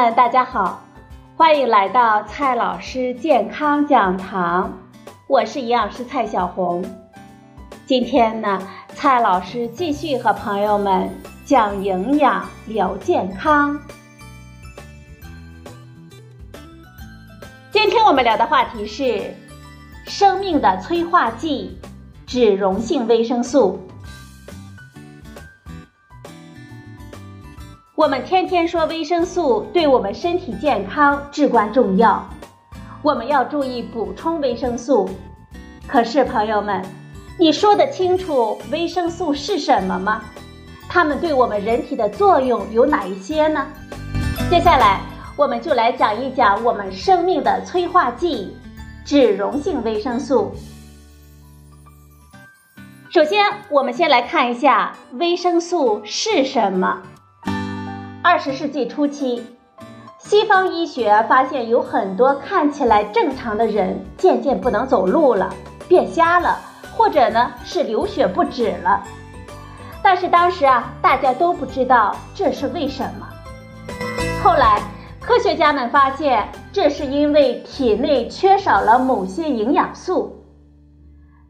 们，大家好，欢迎来到蔡老师健康讲堂，我是营养师蔡小红。今天呢，蔡老师继续和朋友们讲营养聊健康。今天我们聊的话题是生命的催化剂——脂溶性维生素。我们天天说维生素对我们身体健康至关重要，我们要注意补充维生素。可是朋友们，你说得清楚维生素是什么吗？它们对我们人体的作用有哪一些呢？接下来我们就来讲一讲我们生命的催化剂——脂溶性维生素。首先，我们先来看一下维生素是什么。二十世纪初期，西方医学发现有很多看起来正常的人渐渐不能走路了，变瞎了，或者呢是流血不止了。但是当时啊，大家都不知道这是为什么。后来，科学家们发现，这是因为体内缺少了某些营养素。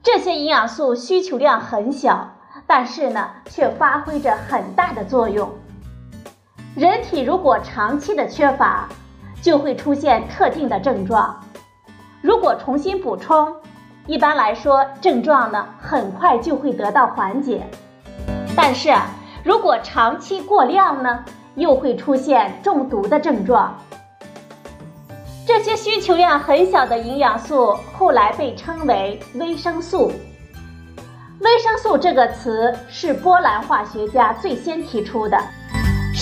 这些营养素需求量很小，但是呢，却发挥着很大的作用。人体如果长期的缺乏，就会出现特定的症状。如果重新补充，一般来说症状呢很快就会得到缓解。但是如果长期过量呢，又会出现中毒的症状。这些需求量很小的营养素后来被称为维生素。维生素这个词是波兰化学家最先提出的。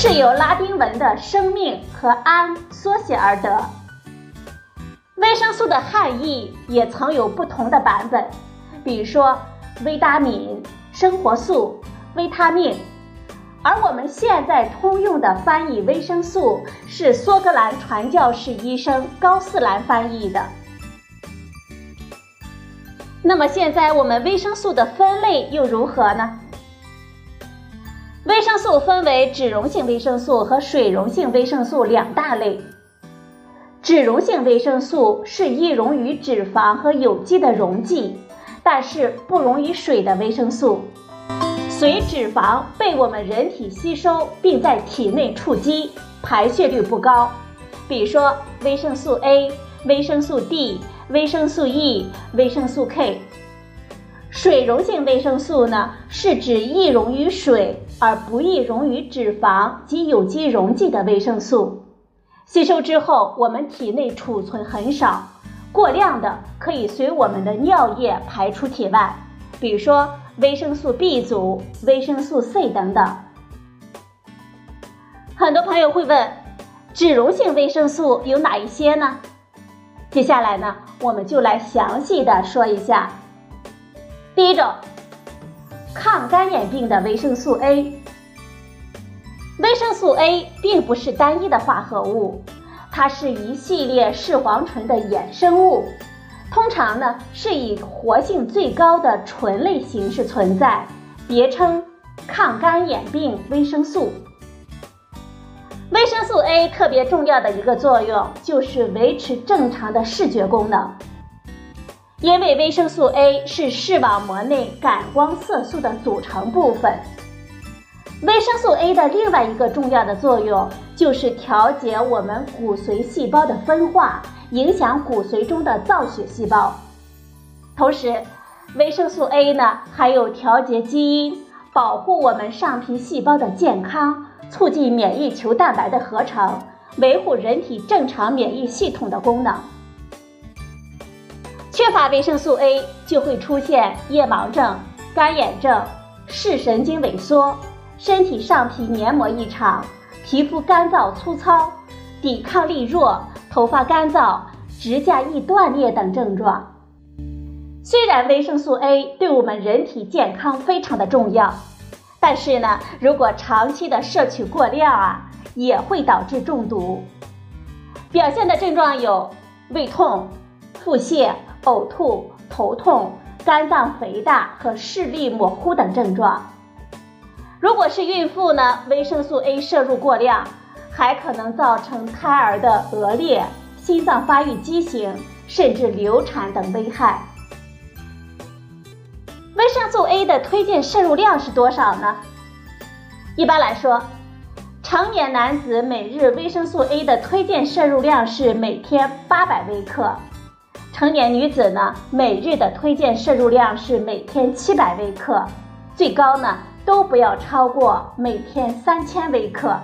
是由拉丁文的“生命”和“安”缩写而得。维生素的汉译也曾有不同的版本，比如说维他敏、生活素、维他命。而我们现在通用的翻译维生素是苏格兰传教士医生高斯兰翻译的。那么现在我们维生素的分类又如何呢？维生素分为脂溶性维生素和水溶性维生素两大类。脂溶性维生素是易溶于脂肪和有机的溶剂，但是不溶于水的维生素，随脂肪被我们人体吸收并在体内触积，排泄率不高。比如说维生素 A、维生素 D、维生素 E、维生素 K。水溶性维生素呢，是指易溶于水而不易溶于脂肪及有机溶剂的维生素。吸收之后，我们体内储存很少，过量的可以随我们的尿液排出体外。比如说维生素 B 族、维生素 C 等等。很多朋友会问，脂溶性维生素有哪一些呢？接下来呢，我们就来详细的说一下。第一种，抗干眼病的维生素 A。维生素 A 并不是单一的化合物，它是一系列视黄醇的衍生物，通常呢是以活性最高的醇类形式存在，别称抗干眼病维生素。维生素 A 特别重要的一个作用就是维持正常的视觉功能。因为维生素 A 是视网膜内感光色素的组成部分，维生素 A 的另外一个重要的作用就是调节我们骨髓细胞的分化，影响骨髓中的造血细胞。同时，维生素 A 呢还有调节基因、保护我们上皮细胞的健康、促进免疫球蛋白的合成、维护人体正常免疫系统的功能。缺乏维生素 A 就会出现夜盲症、干眼症、视神经萎缩、身体上皮黏膜异常、皮肤干燥粗糙、抵抗力弱、头发干燥、指甲易断裂等症状。虽然维生素 A 对我们人体健康非常的重要，但是呢，如果长期的摄取过量啊，也会导致中毒。表现的症状有胃痛、腹泻。呕吐、头痛、肝脏肥大和视力模糊等症状。如果是孕妇呢，维生素 A 摄入过量，还可能造成胎儿的额裂、心脏发育畸形，甚至流产等危害。维生素 A 的推荐摄入量是多少呢？一般来说，成年男子每日维生素 A 的推荐摄入量是每天八百微克，成年女子呢每日的推荐摄入量是每天七百微克，最高呢都不要超过每天三千微克。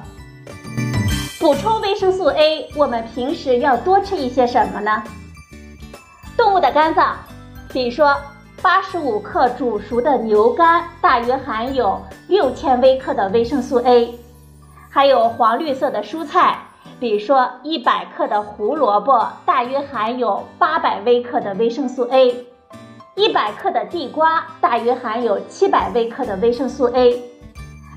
补充维生素 A，我们平时要多吃一些什么呢？动物的肝脏，比如说八十五克煮熟的牛肝，大约含有六千微克的维生素 A；还有黄绿色的蔬菜，比如说一百克的胡萝卜，大约含有八百微克的维生素 A；一百克的地瓜，大约含有七百微克的维生素 A；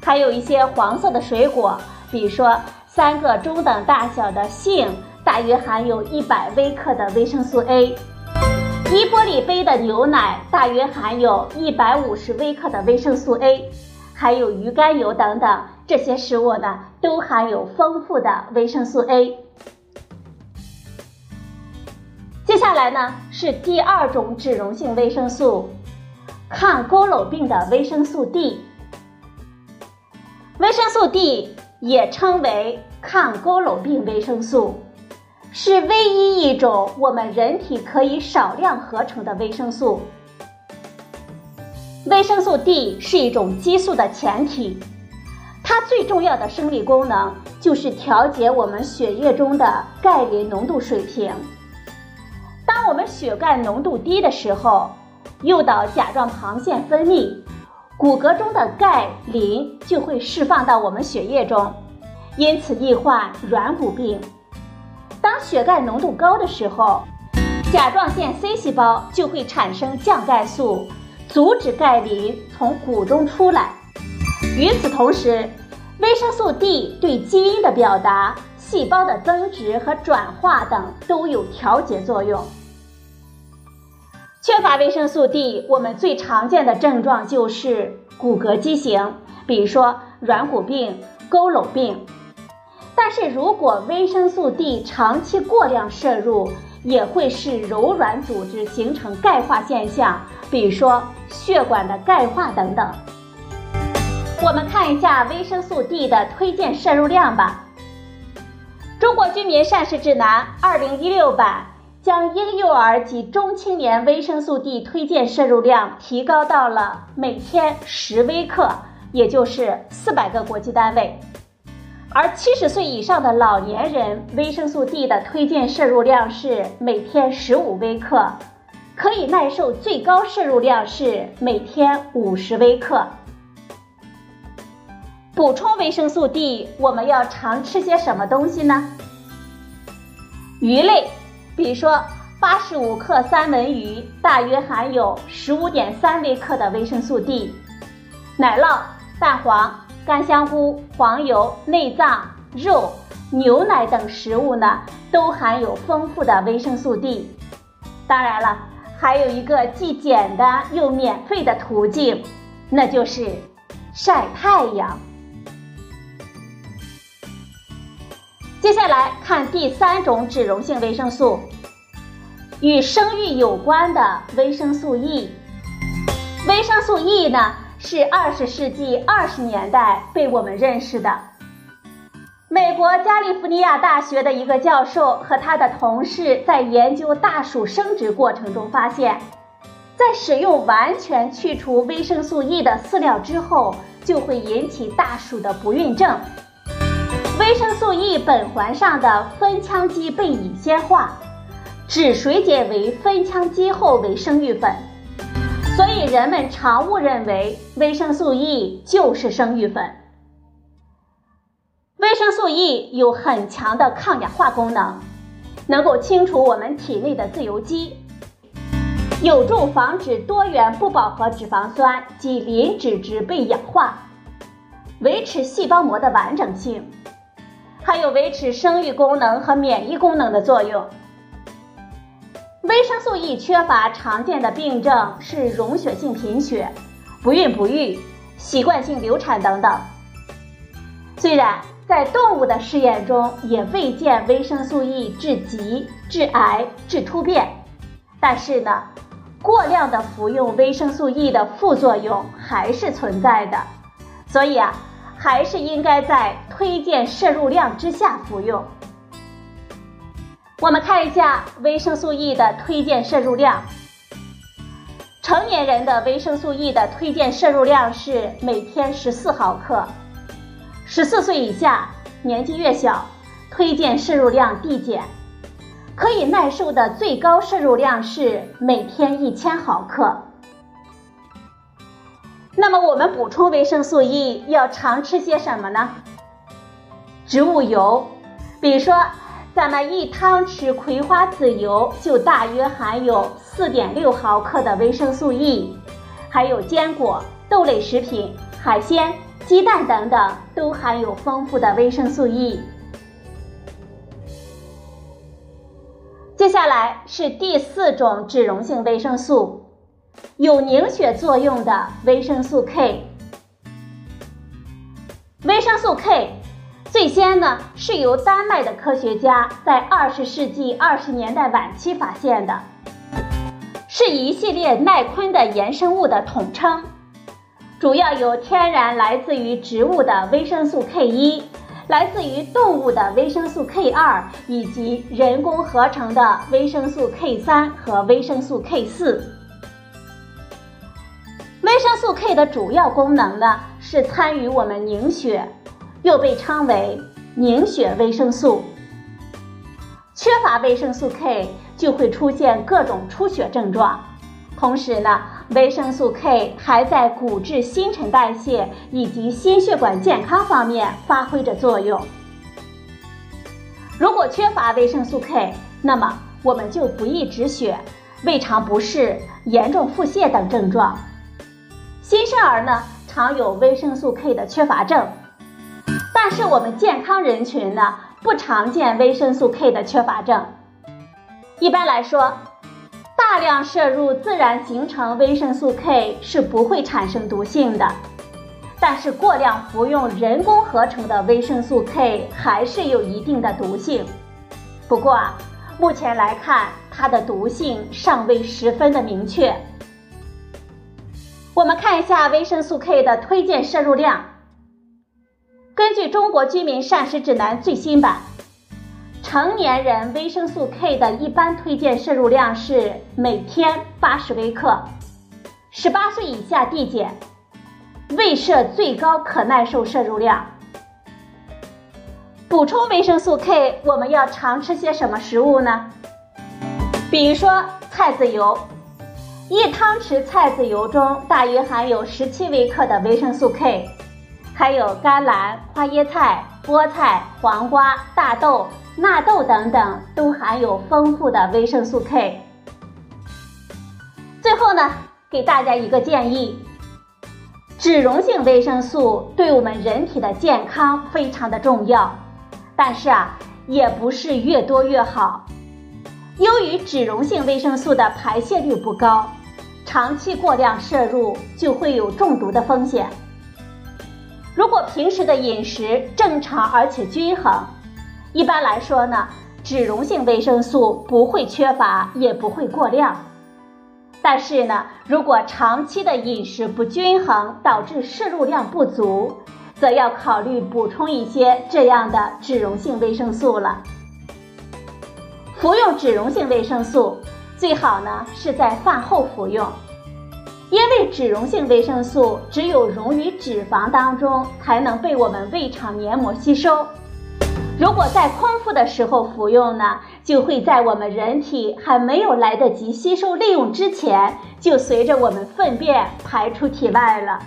还有一些黄色的水果，比如说。三个中等大小的杏，大约含有一百微克的维生素 A；一玻璃杯的牛奶，大约含有一百五十微克的维生素 A；还有鱼肝油等等，这些食物呢，都含有丰富的维生素 A。接下来呢，是第二种脂溶性维生素，抗佝偻病的维生素 D。维生素 D。也称为抗佝偻病维生素，是唯一一种我们人体可以少量合成的维生素。维生素 D 是一种激素的前体，它最重要的生理功能就是调节我们血液中的钙磷浓度水平。当我们血钙浓度低的时候，诱导甲状旁腺分泌。骨骼中的钙磷就会释放到我们血液中，因此易患软骨病。当血钙浓度高的时候，甲状腺 C 细胞就会产生降钙素，阻止钙磷从骨中出来。与此同时，维生素 D 对基因的表达、细胞的增殖和转化等都有调节作用。缺乏维生素 D，我们最常见的症状就是骨骼畸形，比如说软骨病、佝偻病。但是如果维生素 D 长期过量摄入，也会使柔软组织形成钙化现象，比如说血管的钙化等等。我们看一下维生素 D 的推荐摄入量吧，《中国居民膳食指南》二零一六版。将婴幼儿及中青年维生素 D 推荐摄入量提高到了每天十微克，也就是四百个国际单位。而七十岁以上的老年人维生素 D 的推荐摄入量是每天十五微克，可以耐受最高摄入量是每天五十微克。补充维生素 D，我们要常吃些什么东西呢？鱼类。比如说，八十五克三文鱼大约含有十五点三微克的维生素 D，奶酪、蛋黄、干香菇、黄油、内脏、肉、牛奶等食物呢，都含有丰富的维生素 D。当然了，还有一个既简单又免费的途径，那就是晒太阳。接下来看第三种脂溶性维生素，与生育有关的维生素 E。维生素 E 呢，是二十世纪二十年代被我们认识的。美国加利福尼亚大学的一个教授和他的同事在研究大鼠生殖过程中发现，在使用完全去除维生素 E 的饲料之后，就会引起大鼠的不孕症。维生素 E 苯环上的酚羟基被乙酰化，脂水解为酚羟基后为生育酚，所以人们常误认为维生素 E 就是生育粉。维生素 E 有很强的抗氧化功能，能够清除我们体内的自由基，有助防止多元不饱和脂肪酸及磷脂质被氧化，维持细胞膜的完整性。还有维持生育功能和免疫功能的作用。维生素 E 缺乏常见的病症是溶血性贫血、不孕不育、习惯性流产等等。虽然在动物的试验中也未见维生素 E 致疾、致癌、致突变。但是呢，过量的服用维生素 E 的副作用还是存在的，所以啊，还是应该在推荐摄入量之下服用。我们看一下维生素 E 的推荐摄入量。成年人的维生素 E 的推荐摄入量是每天十四毫克，十四岁以下，年纪越小，推荐摄入量递减。可以耐受的最高摄入量是每天一千毫克。那么我们补充维生素 E 要常吃些什么呢？植物油，比如说。咱们一汤匙葵花籽油就大约含有四点六毫克的维生素 E，还有坚果、豆类食品、海鲜、鸡蛋等等都含有丰富的维生素 E。接下来是第四种脂溶性维生素，有凝血作用的维生素 K。维生素 K。最先呢，是由丹麦的科学家在二十世纪二十年代晚期发现的，是一系列耐昆的衍生物的统称，主要有天然来自于植物的维生素 K 一，来自于动物的维生素 K 二，以及人工合成的维生素 K 三和维生素 K 四。维生素 K 的主要功能呢，是参与我们凝血。又被称为凝血维生素。缺乏维生素 K 就会出现各种出血症状。同时呢，维生素 K 还在骨质新陈代谢以及心血管健康方面发挥着作用。如果缺乏维生素 K，那么我们就不易止血、胃肠不适、严重腹泻等症状。新生儿呢，常有维生素 K 的缺乏症。但是我们健康人群呢，不常见维生素 K 的缺乏症。一般来说，大量摄入自然形成维生素 K 是不会产生毒性的，但是过量服用人工合成的维生素 K 还是有一定的毒性。不过啊，目前来看，它的毒性尚未十分的明确。我们看一下维生素 K 的推荐摄入量。根据《中国居民膳食指南》最新版，成年人维生素 K 的一般推荐摄入量是每天八十微克，十八岁以下递减，未设最高可耐受摄入量。补充维生素 K，我们要常吃些什么食物呢？比如说菜籽油，一汤匙菜籽油中大约含有十七微克的维生素 K。还有甘蓝、花椰菜、菠菜、黄瓜、大豆、纳豆等等，都含有丰富的维生素 K。最后呢，给大家一个建议：脂溶性维生素对我们人体的健康非常的重要，但是啊，也不是越多越好。由于脂溶性维生素的排泄率不高，长期过量摄入就会有中毒的风险。如果平时的饮食正常而且均衡，一般来说呢，脂溶性维生素不会缺乏，也不会过量。但是呢，如果长期的饮食不均衡导致摄入量不足，则要考虑补充一些这样的脂溶性维生素了。服用脂溶性维生素最好呢是在饭后服用。因为脂溶性维生素只有溶于脂肪当中，才能被我们胃肠黏膜吸收。如果在空腹的时候服用呢，就会在我们人体还没有来得及吸收利用之前，就随着我们粪便排出体外了。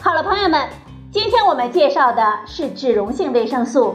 好了，朋友们，今天我们介绍的是脂溶性维生素。